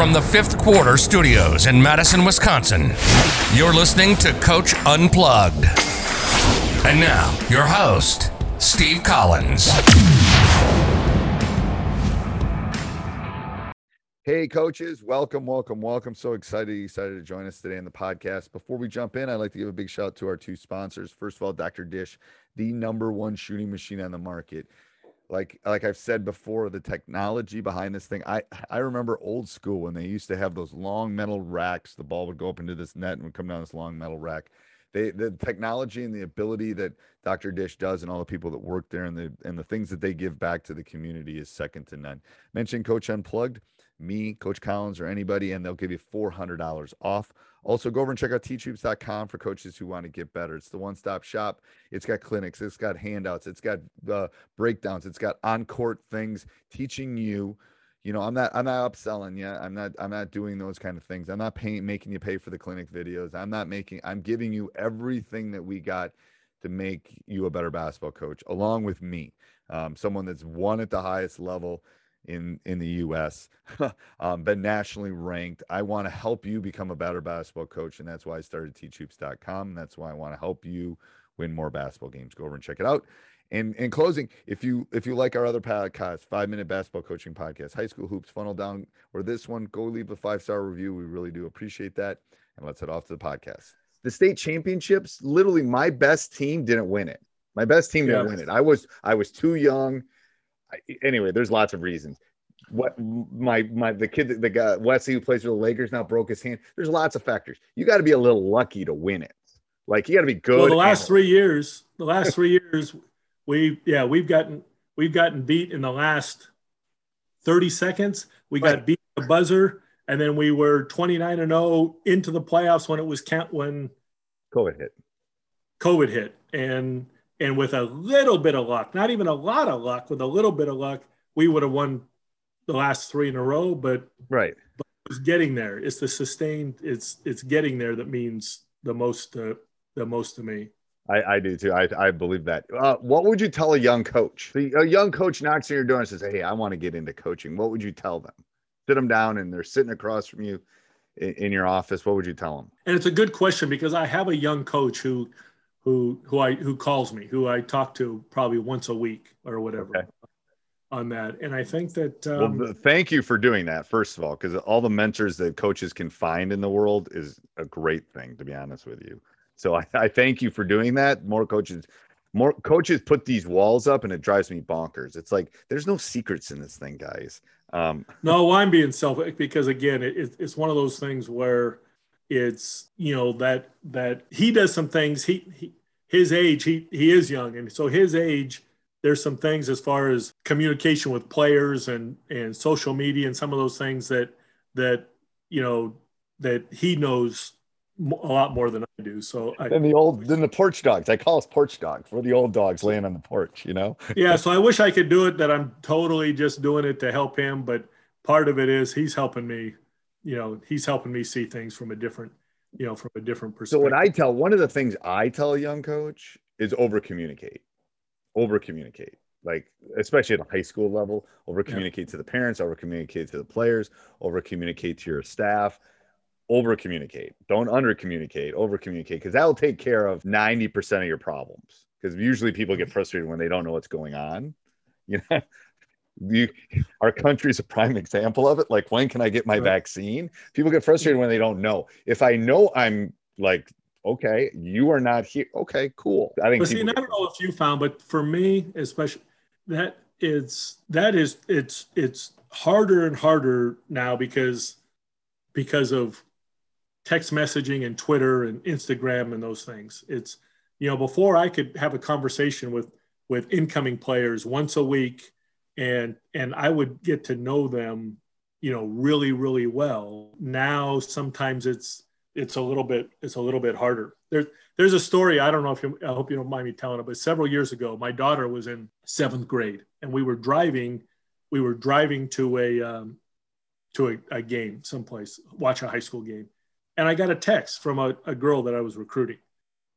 From the fifth quarter studios in Madison, Wisconsin, you're listening to Coach Unplugged. And now, your host, Steve Collins. Hey, coaches, welcome, welcome, welcome. So excited you decided to join us today in the podcast. Before we jump in, I'd like to give a big shout out to our two sponsors. First of all, Dr. Dish, the number one shooting machine on the market like like I've said before, the technology behind this thing. I I remember old school when they used to have those long metal racks. The ball would go up into this net and would come down this long metal rack. They the technology and the ability that Dr. Dish does and all the people that work there and the and the things that they give back to the community is second to none. Mention Coach Unplugged, me, Coach Collins, or anybody, and they'll give you four hundred dollars off also, go over and check out teachhoops.com for coaches who want to get better. It's the one stop shop. It's got clinics, it's got handouts, it's got uh, breakdowns, it's got on court things teaching you. You know, I'm not I'm not upselling you. I'm not I'm not doing those kind of things. I'm not paying making you pay for the clinic videos. I'm not making I'm giving you everything that we got to make you a better basketball coach, along with me, um, someone that's won at the highest level in in the U.S. um, been nationally ranked. I want to help you become a better basketball coach, and that's why I started teachhoops.com. That's why I want to help you win more basketball games. Go over and check it out. And in closing, if you if you like our other podcast, five minute basketball coaching podcast, high school hoops, funnel down, or this one, go leave a five star review. We really do appreciate that. And let's head off to the podcast. The state championships, literally, my best team didn't win it. My best team didn't yeah. win it. I was I was too young anyway, there's lots of reasons. What my my the kid the guy Wesley who plays for the Lakers now broke his hand. There's lots of factors. You got to be a little lucky to win it. Like you got to be good. Well, the last three years, the last three years, we yeah we've gotten we've gotten beat in the last 30 seconds. We right. got beat the buzzer, and then we were 29 and 0 into the playoffs when it was count when COVID hit. COVID hit, and and with a little bit of luck, not even a lot of luck, with a little bit of luck, we would have won the last three in a row. But right, but it's getting there. It's the sustained. It's it's getting there that means the most uh, the most to me. I, I do too. I, I believe that. Uh, what would you tell a young coach? A young coach knocks on your door and says, "Hey, I want to get into coaching." What would you tell them? Sit them down, and they're sitting across from you in, in your office. What would you tell them? And it's a good question because I have a young coach who who who I who calls me, who I talk to probably once a week or whatever okay. on that. And I think that um, well, thank you for doing that first of all, because all the mentors that coaches can find in the world is a great thing, to be honest with you. So I, I thank you for doing that. More coaches, more coaches put these walls up, and it drives me bonkers. It's like there's no secrets in this thing, guys. Um, no, I'm being selfish because again, it, it's one of those things where it's you know that that he does some things he, he his age he he is young and so his age there's some things as far as communication with players and and social media and some of those things that that you know that he knows a lot more than I do. So I, and the old then the porch dogs. I call us porch dogs. We're the old dogs laying on the porch, you know. yeah. So I wish I could do it. That I'm totally just doing it to help him, but part of it is he's helping me, you know, he's helping me see things from a different, you know, from a different perspective. So what I tell one of the things I tell a young coach is over communicate, over communicate. Like especially at a high school level, over communicate yeah. to the parents, over communicate to the players, over communicate to your staff, over communicate. Don't under communicate, over communicate because that will take care of 90% of your problems. Because usually people get frustrated when they don't know what's going on. You know, you our country's a prime example of it. Like, when can I get my right. vaccine? People get frustrated when they don't know. If I know I'm like, okay, you are not here. Okay, cool. I think. But see, I don't know if you found, but for me, especially that it's that is it's it's harder and harder now because because of text messaging and Twitter and Instagram and those things. It's you know before I could have a conversation with with incoming players once a week and and I would get to know them you know really really well. Now sometimes it's it's a little bit it's a little bit harder. There's there's a story I don't know if you I hope you don't mind me telling it, but several years ago my daughter was in seventh grade and we were driving we were driving to a um, to a, a game someplace watch a high school game and I got a text from a, a girl that I was recruiting,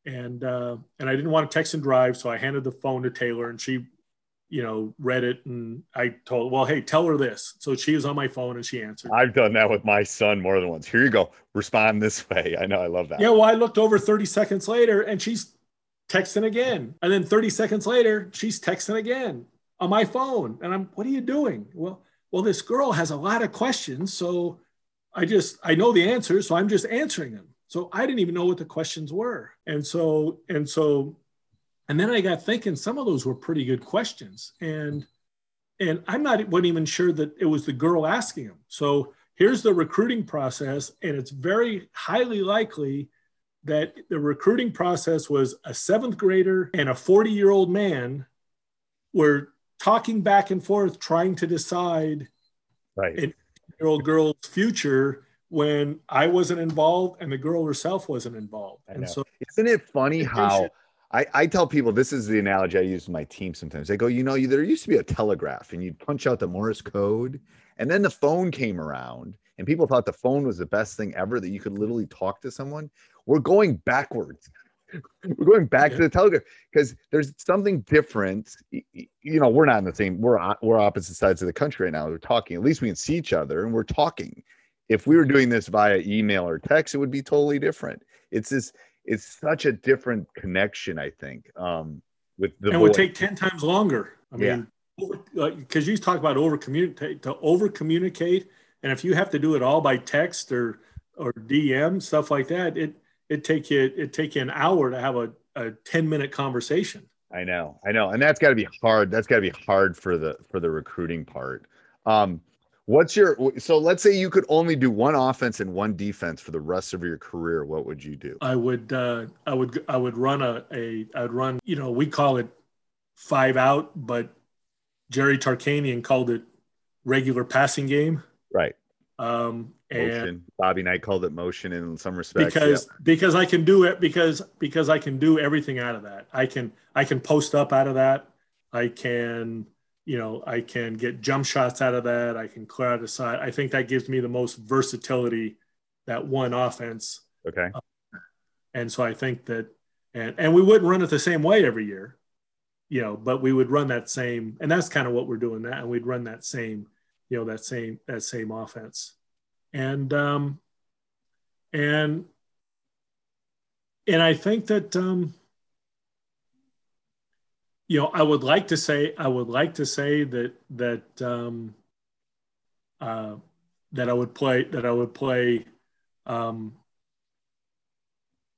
and uh, and I didn't want to text and drive, so I handed the phone to Taylor, and she, you know, read it, and I told, well, hey, tell her this. So she was on my phone, and she answered. I've done that with my son more than once. Here you go, respond this way. I know, I love that. Yeah, well, I looked over 30 seconds later, and she's texting again, and then 30 seconds later, she's texting again on my phone, and I'm, what are you doing? Well, well, this girl has a lot of questions, so I just I know the answers, so I'm just answering them. So I didn't even know what the questions were. And so and so and then I got thinking some of those were pretty good questions. And and I'm not wasn't even sure that it was the girl asking them. So here's the recruiting process, and it's very highly likely that the recruiting process was a seventh grader and a 40 year old man were talking back and forth trying to decide right year old girl's future when I wasn't involved and the girl herself wasn't involved. And so, isn't it funny how I, I tell people this is the analogy I use with my team sometimes. They go, you know, there used to be a telegraph and you'd punch out the Morse code, and then the phone came around, and people thought the phone was the best thing ever that you could literally talk to someone. We're going backwards. we're going back yeah. to the telegraph because there's something different. You know, we're not in the same. We're we're opposite sides of the country right now. We're talking. At least we can see each other and we're talking. If we were doing this via email or text, it would be totally different. It's this. It's such a different connection. I think. Um, with the and would take ten times longer. I mean, because you talk about over communicate to over communicate, and if you have to do it all by text or or DM stuff like that, it it take you it take you an hour to have a, a 10 minute conversation i know i know and that's got to be hard that's got to be hard for the for the recruiting part um what's your so let's say you could only do one offense and one defense for the rest of your career what would you do i would uh i would i would run a a i'd run you know we call it five out but jerry tarkanian called it regular passing game right um, and Bobby Knight called it motion in some respects because yeah. because I can do it because because I can do everything out of that. I can I can post up out of that. I can you know I can get jump shots out of that. I can clear out the side. I think that gives me the most versatility that one offense. Okay. Uh, and so I think that and and we wouldn't run it the same way every year, you know, but we would run that same and that's kind of what we're doing that and we'd run that same you know that same that same offense and um and and i think that um you know i would like to say i would like to say that that um uh that i would play that i would play um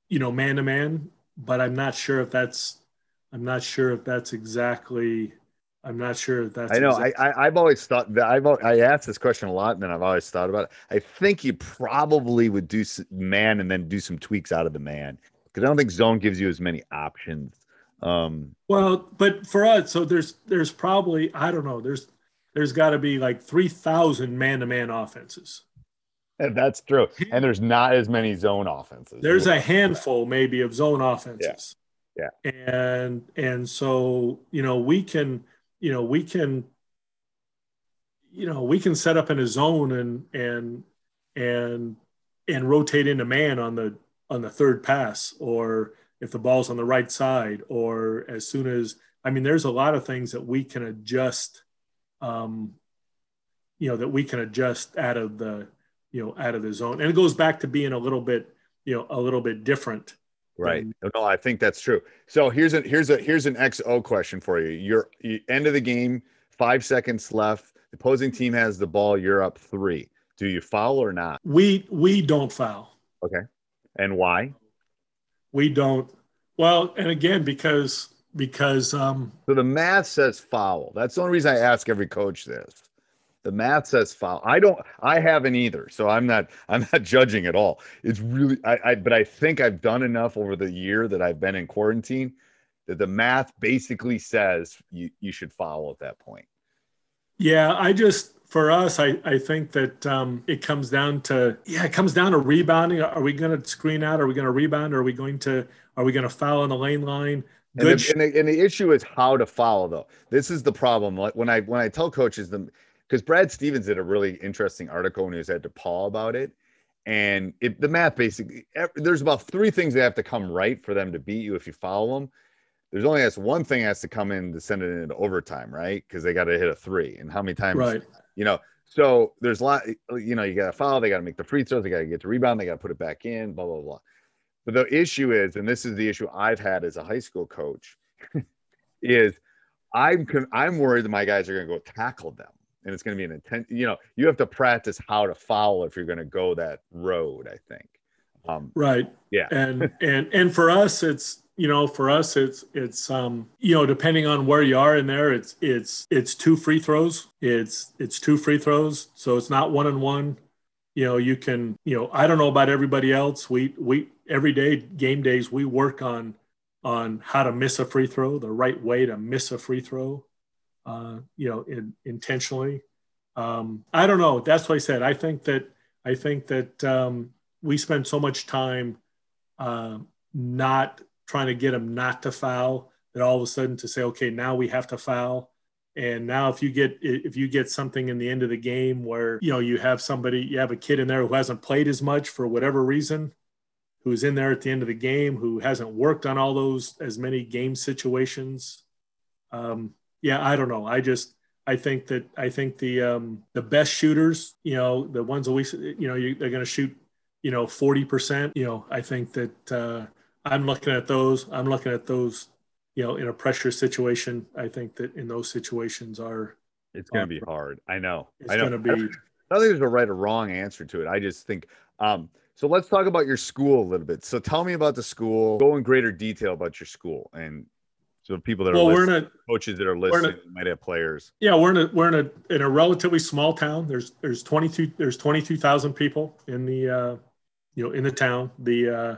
you know man to man but i'm not sure if that's i'm not sure if that's exactly I'm not sure if that's. I know. Exactly. I, I have always thought that I've I asked this question a lot, and then I've always thought about it. I think you probably would do man and then do some tweaks out of the man because I don't think zone gives you as many options. Um, well, but for us, so there's there's probably I don't know. There's there's got to be like three thousand man to man offenses. And that's true. And there's not as many zone offenses. There's a handful maybe of zone offenses. Yeah. yeah. And and so you know we can you know, we can, you know, we can set up in a zone and and and and rotate into man on the on the third pass, or if the ball's on the right side, or as soon as I mean, there's a lot of things that we can adjust. Um, you know that we can adjust out of the you know out of the zone, and it goes back to being a little bit you know a little bit different. Right. no, I think that's true. So here's a here's a here's an XO question for you. You're you, end of the game, five seconds left. The opposing team has the ball. You're up three. Do you foul or not? We we don't foul. Okay. And why? We don't. Well, and again, because because um so the math says foul. That's the only reason I ask every coach this. The math says foul. I don't. I haven't either, so I'm not. I'm not judging at all. It's really. I, I. But I think I've done enough over the year that I've been in quarantine that the math basically says you you should foul at that point. Yeah, I just for us, I, I think that um, it comes down to yeah, it comes down to rebounding. Are we going to screen out? Are we going to rebound? Are we going to are we going to foul on the lane line? Good. And the, and, the, and the issue is how to follow though. This is the problem. Like when I when I tell coaches them because Brad Stevens did a really interesting article when he was at DePaul about it. And it, the math basically, there's about three things that have to come right for them to beat you if you follow them there's only has one thing has to come in to send it into overtime, right? Because they got to hit a three. And how many times, right? You know, so there's a lot. You know, you got to foul. They got to make the free throws. They got to get the rebound. They got to put it back in. Blah blah blah. But the issue is, and this is the issue I've had as a high school coach, is I'm I'm worried that my guys are going to go tackle them, and it's going to be an intent. You know, you have to practice how to foul if you're going to go that road. I think. Um, right. Yeah. and and and for us, it's you know for us it's it's um you know depending on where you are in there it's it's it's two free throws. It's it's two free throws. So it's not one on one. You know you can you know i don't know about everybody else. We we every day game days we work on on how to miss a free throw the right way to miss a free throw uh you know in, intentionally. Um i don't know. That's what i said i think that i think that um we spend so much time uh, not trying to get them not to foul that all of a sudden to say okay now we have to foul. And now if you get if you get something in the end of the game where you know you have somebody you have a kid in there who hasn't played as much for whatever reason who's in there at the end of the game who hasn't worked on all those as many game situations um, yeah i don't know. I just i think that i think the um, the best shooters you know the ones that we you know you, they're going to shoot you know 40% you know i think that uh, I'm looking at those. I'm looking at those, you know, in a pressure situation. I think that in those situations are. It's going to be hard. I know. It's going to be. I don't think there's a right or wrong answer to it. I just think. Um, so let's talk about your school a little bit. So tell me about the school. Go in greater detail about your school and so people that are well, we're in a, coaches that are listening a, might have players. Yeah, we're in a we're in a in a relatively small town. There's there's 22 there's 22,000 people in the uh, you know in the town. The uh,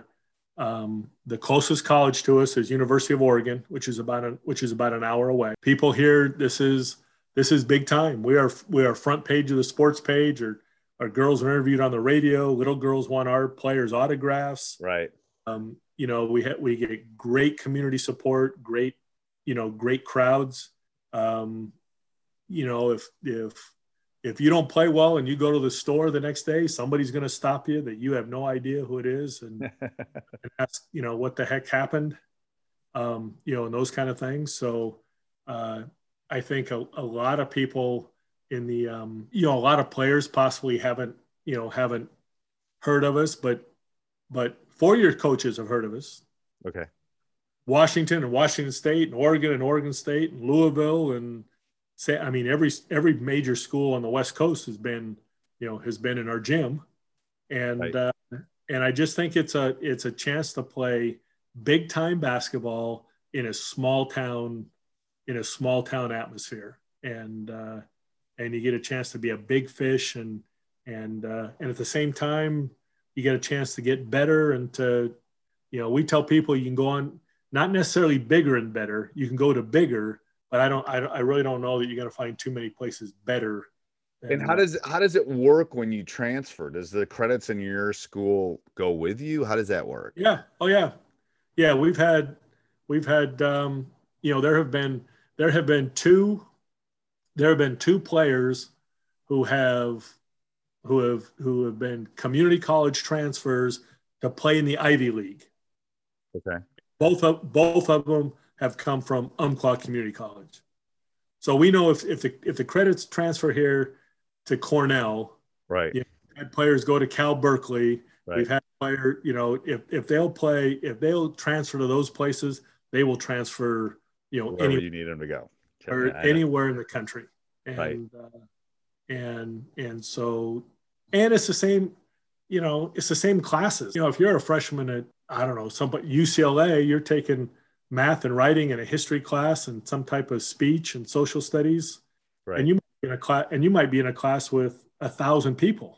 um, the closest college to us is University of Oregon, which is about a, which is about an hour away. People here, this is this is big time. We are we are front page of the sports page, or our girls are interviewed on the radio. Little girls want our players' autographs. Right. Um, you know, we ha- we get great community support, great you know great crowds. Um, you know, if if if you don't play well and you go to the store the next day, somebody's going to stop you that you have no idea who it is and, and ask, you know, what the heck happened, um, you know, and those kind of things. So uh, I think a, a, lot of people in the, um, you know, a lot of players possibly haven't, you know, haven't heard of us, but, but four-year coaches have heard of us. Okay. Washington and Washington State and Oregon and Oregon State and Louisville and say, I mean, every every major school on the West Coast has been, you know, has been in our gym, and right. uh, and I just think it's a it's a chance to play big time basketball in a small town, in a small town atmosphere, and uh, and you get a chance to be a big fish, and and uh, and at the same time, you get a chance to get better and to, you know, we tell people you can go on not necessarily bigger and better, you can go to bigger but I don't, I, I really don't know that you're going to find too many places better. And how does how does it work when you transfer? Does the credits in your school go with you? How does that work? Yeah. Oh yeah. Yeah. We've had we've had um, you know there have been there have been two there have been two players who have who have who have been community college transfers to play in the Ivy League. Okay. Both of both of them have come from Umpqua Community College. So we know if if the if the credits transfer here to Cornell, right? You know, had players go to Cal Berkeley. Right. We've had player, you know, if if they'll play, if they'll transfer to those places, they will transfer, you know, wherever any, you need them to go, or anywhere in the country. And Right. uh, and and so and it's the same, you know, it's the same classes. You know, if you're a freshman at I don't know, some UCLA, you're taking math and writing and a history class and some type of speech and social studies Right. and you might be in a class and you might be in a class with a thousand people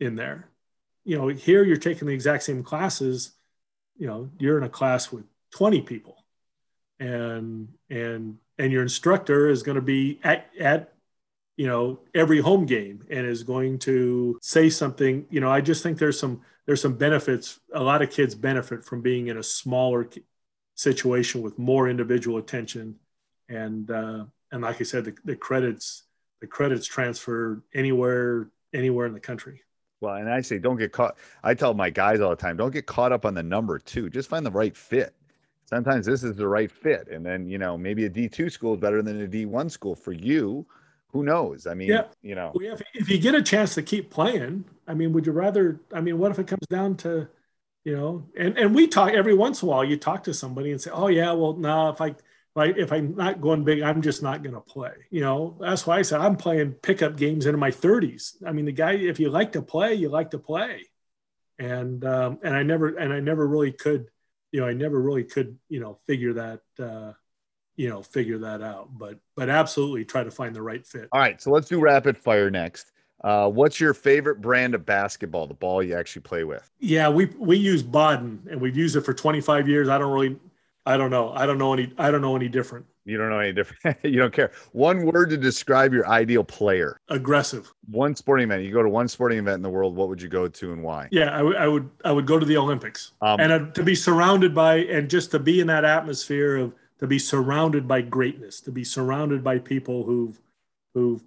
In there. You know, here you're taking the exact same classes. You know, you're in a class with 20 people, and and and your instructor is going to be at at you know every home game and is going to say something. You know, I just think there's some there's some benefits. A lot of kids benefit from being in a smaller situation with more individual attention, and uh, and like I said, the, the credits the credits transfer anywhere anywhere in the country. Well, and I say don't get caught. I tell my guys all the time, don't get caught up on the number two. Just find the right fit. Sometimes this is the right fit, and then you know maybe a D two school is better than a D one school for you. Who knows? I mean, Yeah. you know, Well, if, if you get a chance to keep playing, I mean, would you rather? I mean, what if it comes down to, you know, and and we talk every once in a while. You talk to somebody and say, "Oh yeah, well, no, if I, I, if I'm not going big, I'm just not going to play." You know, that's why I said I'm playing pickup games into my 30s. I mean, the guy, if you like to play, you like to play, and um, and I never and I never really could, you know, I never really could, you know, figure that. Uh, you know, figure that out, but but absolutely try to find the right fit. All right, so let's do rapid fire next. Uh, what's your favorite brand of basketball? The ball you actually play with? Yeah, we we use Baden and we've used it for 25 years. I don't really I don't know. I don't know any I don't know any different. You don't know any different. you don't care. One word to describe your ideal player. Aggressive. One sporting event. You go to one sporting event in the world. What would you go to and why? Yeah, I, would- I would go to the Olympics. Um, and uh, to be surrounded by and just to be in that atmosphere of to be surrounded by greatness, to be surrounded by people who've who've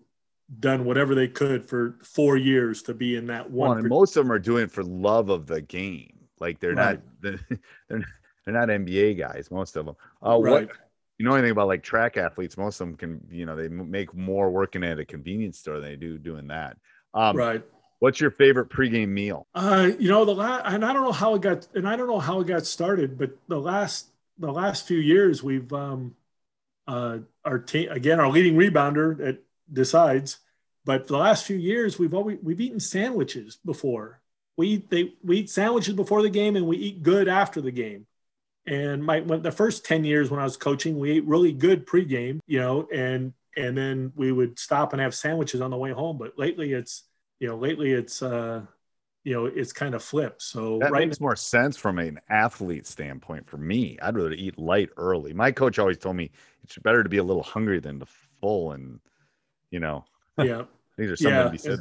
done whatever they could for 4 years to be in that Well, one and most of them are doing it for love of the game. Like they're Right. not they're they're not NBA guys. Most of them. Uh, Right. What you know anything about like track athletes? Most of them can you know they make more working at a convenience store than they do doing that. Um, right. What's your favorite pregame meal? Uh, you know the last, and I don't know how it got, and I don't know how it got started, but the last the last few years we've um, uh, our team again our leading rebounder it decides, but the last few years we've always we've eaten sandwiches before. We eat they we eat sandwiches before the game and we eat good after the game. And my when, the first ten years when I was coaching, we ate really good pregame, you know, and and then we would stop and have sandwiches on the way home. But lately it's you know lately it's uh you know it's kind of flipped so That right makes more sense from an athlete standpoint for me. I'd rather eat light early. My coach always told me it's better to be a little hungry than to full, and you know, yeah I think there's something Yeah, to be said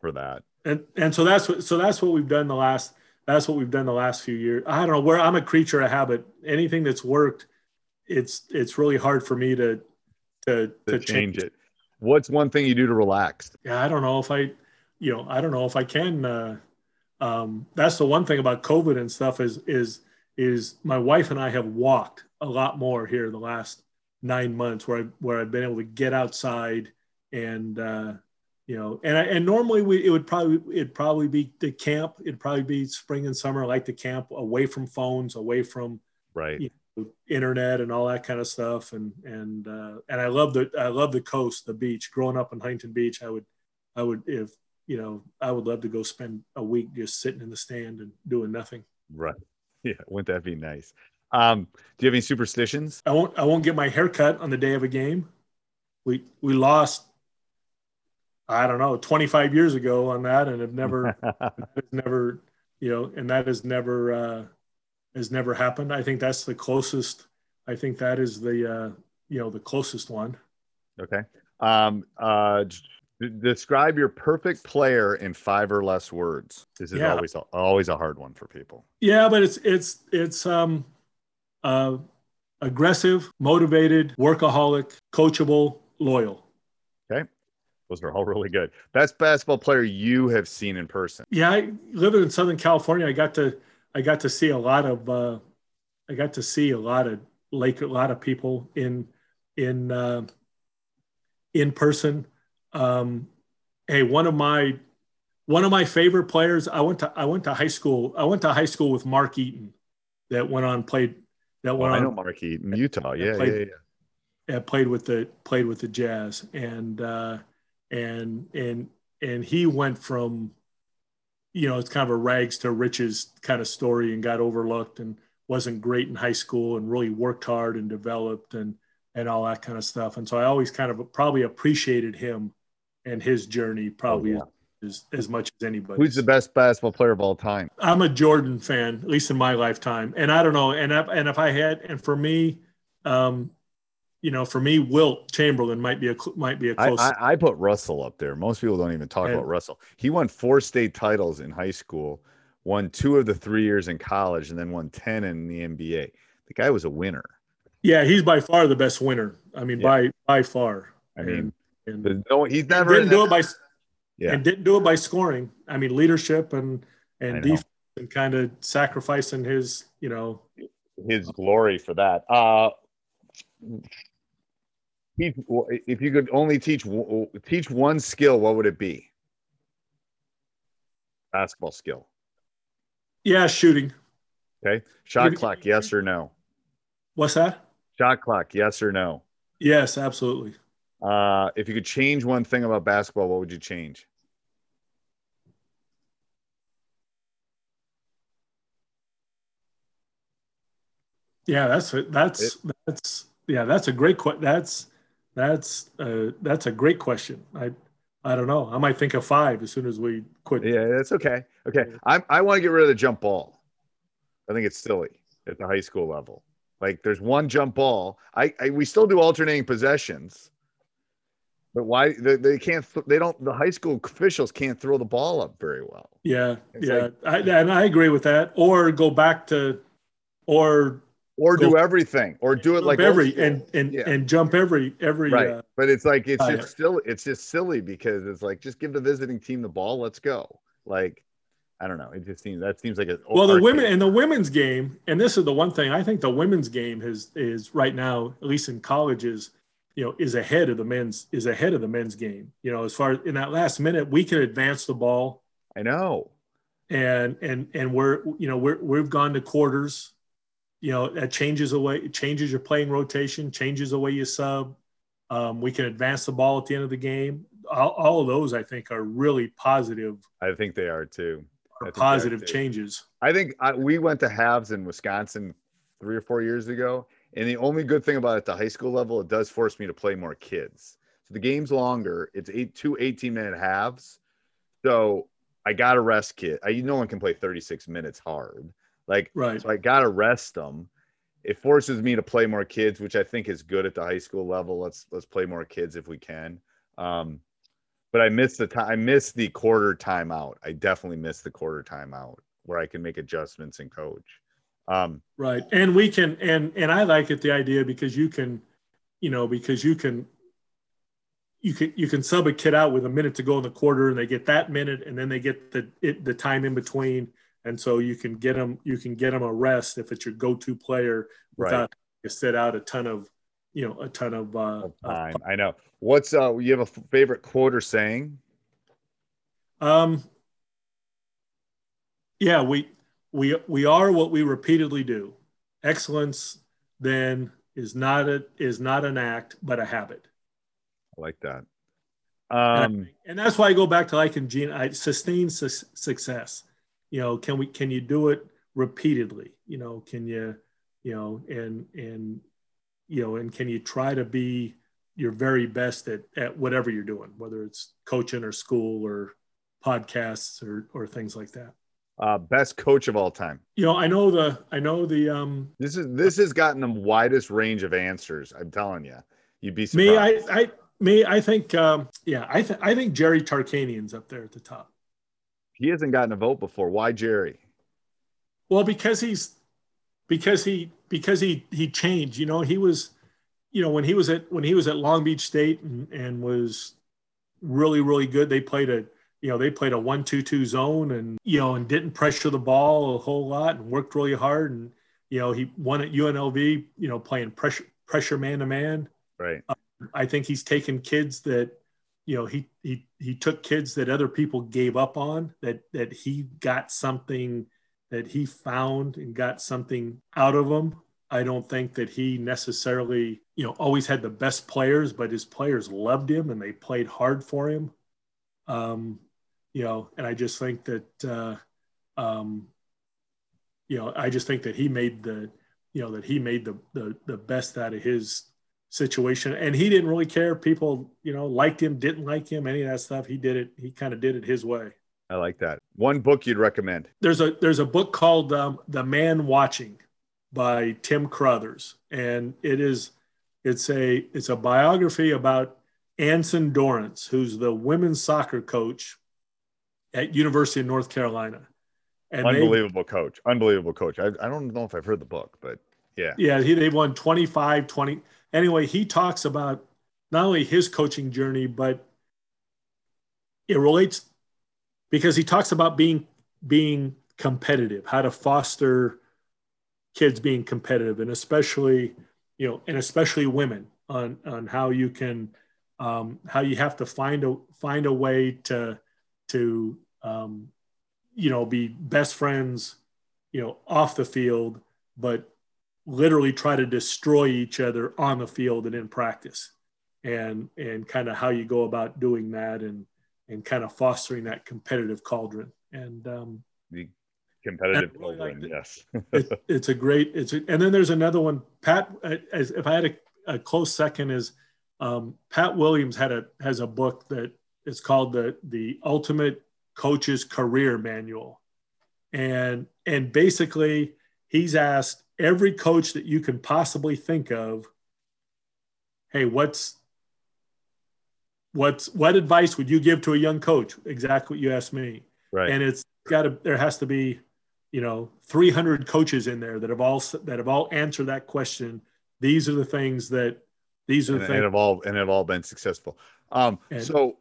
for that. and and so that's what so that's what we've done the last that's what we've done the last few years i don't know where i'm a creature of habit anything that's worked it's it's really hard for me to to To change it. What's one thing you do to relax? yeah i don't know if i you know i don't know if i can uh um that's the one thing about covid and stuff is is is my wife and i have walked a lot more here the last nine months where i where i've been able to get outside and uh you know and I, and normally we it would probably it'd probably be the camp it'd probably be spring and summer like the camp away from phones away from Right. Yeah. internet and all that kind of stuff and and uh, and I love the I love the coast the beach growing up in Huntington Beach I would I would if you know I would love to go spend a week just sitting in the stand and doing nothing Right. Yeah. Wouldn't that be nice? Um, do you have any superstitions? I won't I won't get my hair cut on the day of a game we we lost I don't know, 25 years ago on that, and have never, never, you know, and that has never, uh, has never happened. I think that's the closest. I think that is the, uh, you know, the closest one. Okay. Um, uh, d- describe your perfect player in five or less words. This is Yeah. always always a hard one for people. Yeah, but it's it's it's um, uh, aggressive, motivated, workaholic, coachable, loyal. Those are all really good. Best basketball player you have seen in person. Yeah, I living in Southern California. I got to I got to see a lot of uh, I got to see a lot of Lake a lot of people in in uh, in person. Um, hey, one of my one of my favorite players. I went to I went to high school. I went to high school with Mark Eaton, that went on played that Oh, went I know Mark Eaton, Utah. Yeah, yeah, played- yeah. uh, played with the played with the Jazz, and uh, and and and he went from, you know, it's kind of a rags to riches kind of story, and got overlooked, and wasn't great in high school, and really worked hard and developed, and and all that kind of stuff. And so I always kind of probably appreciated him and his journey probably Oh, yeah. as, as much as anybody. Who's the best basketball player of all time? I'm a Jordan fan, at least in my lifetime. And I don't know. And if, and if I had, and for me, um, you know, for me, Wilt Chamberlain might be a might be a I, close. I, I put Russell up there. Most people don't even talk And- about Russell. He won four state titles in high school, won two of the three years in college, and then won 10 in the NBA. The guy was a winner. yeah, he's by far the best winner. I mean, Yeah. by by far. I mean, and, there's no, he's never didn't do it by Yeah. and didn't do it by scoring. I mean, leadership and and defense and kind of sacrificing his, you know, his glory for that. Uh, teach, if you could only teach teach one skill, what would it be? Basketball skill. yeah, shooting. Okay. Shot clock, yes or no? What's that? Shot clock, yes or no? Yes, absolutely. Uh, if you could change one thing about basketball, what would you change? Yeah, that's a, that's that's yeah, that's a great question. That's that's uh, that's a great question. I I don't know. I might think of five as soon as we quit. Yeah, that's okay. Okay. I I want to get rid of the jump ball. I think it's silly at the high school level. Like there's one jump ball. I, I we still do alternating possessions. But why they, they can't they don't the high school officials can't throw the ball up very well. Yeah, It's yeah, I, and I agree with that. Or go back to, or Or Go- do everything or do it like every and and Yeah. and jump every every. right. Uh, but it's like it's just still it's just silly because it's like just give the visiting team the ball, let's go. Like I don't know. It just seems that seems like a well, the women and the women's game, and this is the one thing I think the women's game has is right now, at least in colleges, you know, is ahead of the men's is ahead of the men's game. You know, as far as in that last minute, we can advance the ball. I know. and and and we're you know we're we've gone to quarters you know that changes the way it changes your playing rotation changes the way you sub um, we can advance the ball at the end of the game all, all of those i think are really positive I think they are too. Are think they are positive too. changes I think I, we went to halves in Wisconsin three or four years ago, and the only good thing about it at the high school level, it does force me to play more kids. So the game's longer. It's eight two 18 minute halves. So I got to rest kid. I, no one can play 36 minutes hard. Like right so I got to rest them. It forces me to play more kids, which I think is good at the high school level. Let's let's play more kids if we can. Um, but I missed the time. I missed the quarter timeout. I definitely missed the quarter timeout where I can make adjustments and coach. Um, right and we can and and i like it the idea because you can you know because you can you can you can sub a kid out with a minute to go in the quarter and they get that minute and then they get the it, the time in between and so you can get them you can get them a rest if it's your go-to player Right. without having to sit out a ton of you know a ton of uh of- time. I know. What's uh? You have a favorite quote or saying? um yeah we we we are what we repeatedly do excellence then is not a is not an act but a habit I like that. And I Um, and that's why I go back to like in Gene, I sustain su- success. You know, can we can you do it repeatedly? You know, can you, you know, and and you know, and can you try to be your very best at, at whatever you're doing, whether it's coaching or school or podcasts or, or things like that. Uh, best coach of all time. You know, I know the, I know the, um, This is this has gotten the widest range of answers. I'm telling you, you'd be me, I. I, me, I think, um, yeah, I think, I think Jerry Tarkanian's up there at the top. He hasn't gotten a vote before. Why Jerry? Well, because he's, because he, because he, he changed, you know, he was, you know, when he was at, when he was at Long Beach State and, and was really, really good, they played a, you know, they played a one, two, two zone and, you know, and didn't pressure the ball a whole lot and worked really hard. And, you know, he won at UNLV, you know, playing pressure, pressure man to man. Right. Um, I think he's taken kids that, you know, he he he took kids that other people gave up on that that he got something that he found and got something out of them. I don't think that he necessarily, you know, always had the best players, but his players loved him and they played hard for him. Um, you know, and I just think that, uh, um, you know, I just think that he made the, you know, that he made the the, the best out of his situation and he didn't really care people you know liked him didn't like him any of that stuff he did it he kind of did it his way I like that. One book you'd recommend. there's a there's a book called um, the man watching by tim crothers and it is it's a it's a biography about anson dorrance who's the women's soccer coach at university of north carolina and they Unbelievable coach. Unbelievable coach. I, I don't know if I've heard the book, but yeah. Yeah, he they won 25, 20. Anyway, he talks about not only his coaching journey, but it relates because he talks about being being competitive, how to foster kids being competitive, and especially, you know, and especially women on on how you can um, how you have to find a find a way to to um, you know be best friends, you know, off the field, but literally try to destroy each other on the field and in practice and and kind of how you go about doing that and and kind of fostering that competitive cauldron and um, The competitive really liked it. Yes. it, it's a great it's a, and then there's another one pat uh, as if i had a, a close second is um, pat williams had a has a book that is called the the ultimate coach's career manual and and basically he's asked every coach that you can possibly think of hey what's what's what advice would you give to a young coach exactly what you asked me right. and it's got to there has to be you know 300 coaches in there that have all that have all answered that question these are the things that these are and, the and things have all and have all been successful. Um, And- so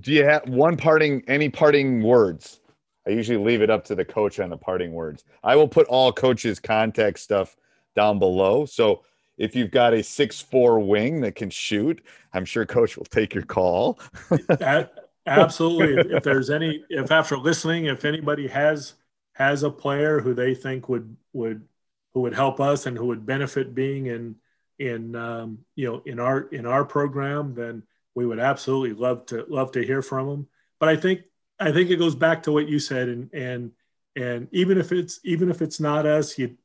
do you have one parting any parting words? I usually leave it up to the coach on the parting words. I will put all coaches' contact stuff down below. So if you've got a six four wing that can shoot, I'm sure coach will take your call. Absolutely if, there's any if after listening if anybody has has a player who they think would would who would help us and who would benefit being in in um, you know in our in our program then we would absolutely love to love to hear from them but i think i think it goes back to what you said and and and even if it's even if it's not us you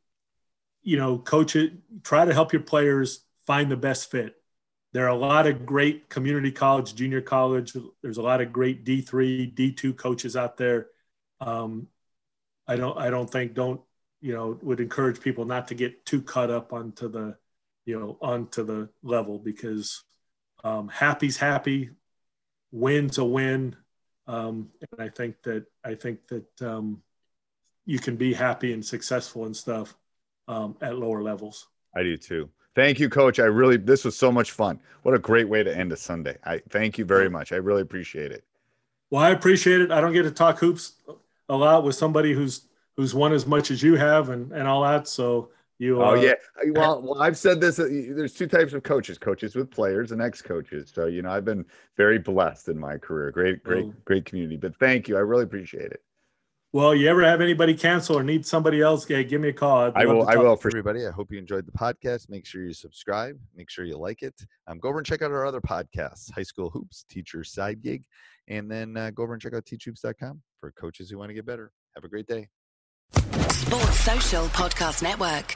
you know coach it try to help your players find the best fit there are a lot of great community college, junior college. There's a lot of great D3, D2 coaches out there. Um, I don't, I don't think, don't, you know, would encourage people not to get too caught up onto the, you know, onto the level because um, happy's happy, win's a win. Um, and I think that, I think that um, you can be happy and successful and stuff um, at lower levels. I do too. Thank you, coach. I really this was so much fun. What a great way to end a Sunday. I thank you very much. I really appreciate it. Well, I appreciate it. I don't get to talk hoops a lot with somebody who's who's won as much as you have and and all that. So you. Oh yeah. Well, well, I've said this. uh, There's two types of coaches: coaches with players and ex-coaches. So you know, I've been very blessed in my career. Great, great, Oh. great community. But thank you. I really appreciate it. Well, you ever have anybody cancel or need somebody else? Yeah, give me a call. I'd I love will. to I will for everybody. I hope you enjoyed the podcast. Make sure you subscribe. Make sure you like it. Um, go over and check out our other podcasts, High School Hoops, Teacher Side Gig, and then uh, go over and check out teachhoops.com for coaches who want to get better. Have a great day. Sports Social Podcast Network.